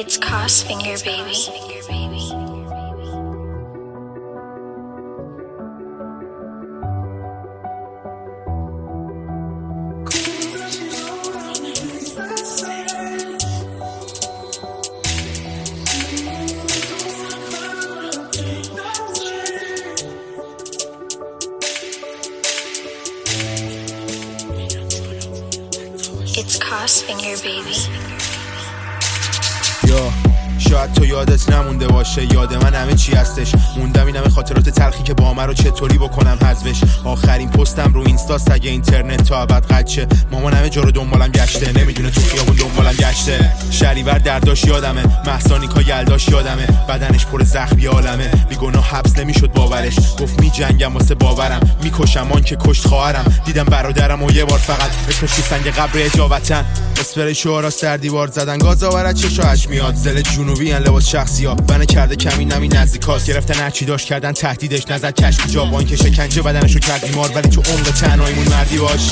It's Cos Finger, baby. It's Cos Finger, baby. تو یادت نمونده باشه یاد من همه چی هستش. موندم این همه خاطرات تلخی که با من رو چطوری بکنم حذفش. آخرین پستم رو اینستا سگ اینترنت تا ابد قدشه مامان همه جا رو دنبالم گشته نمی‌دونه تو خیابون دنبالم گشته. شریور درداش یادمه محسانیکا یلداش یادمه. بدنش پر زخمی عالمه بیگناه حبس نمی‌شد باورش. گفت می جنگم واسه باورم می‌کشم آن که کشت خواهرم. دیدم برادرم و یه بار فقط اسمش تو سنگ قبر اجابتن. اسپری شعرا سر دیوار زدن گاز آورد چشاش میاد. زل جنوبی ان لباس شخصی ها بنه کرده کمی نمی نزدیکاست گرفتن هرچی داشت کردن تهدیدش نظر کشکی جا با اینکه شکنجه بدنشو کرد بیمار ولی تو عمق تنهاییمون مردی باش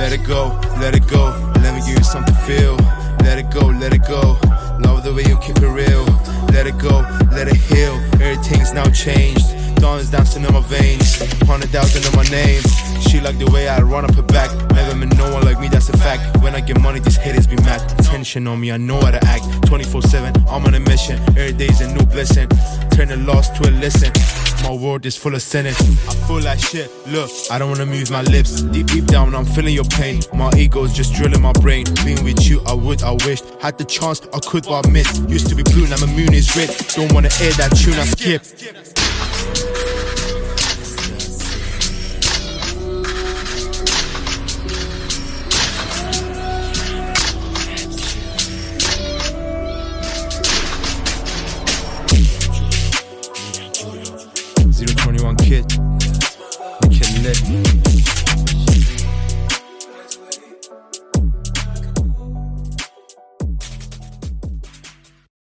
Let it go, let it go, let me give you something to feel. Let it go, let it go. Love the way you keep it real. Let it go, let it heal. Everything's now changed. Dawn's dancing in my veins. Hundred thousand in my name. She like the way I run up her back. Never met no one like me, that's a fact. When I get money, these haters be mad. Tension on me, I know how to act. 24 7, I'm on a mission. Every day's a new blessing. Turn a loss to a lesson. My world is full of cynics. I feel like shit. Look, I don't wanna move my lips. Deep, deep down, I'm feeling your pain. My ego's just drilling my brain. Being with you, I would, I wished. Had the chance, I could, but I missed. Used to be blue, now my moon is red. Don't wanna hear that tune, I skip. Kid, lit.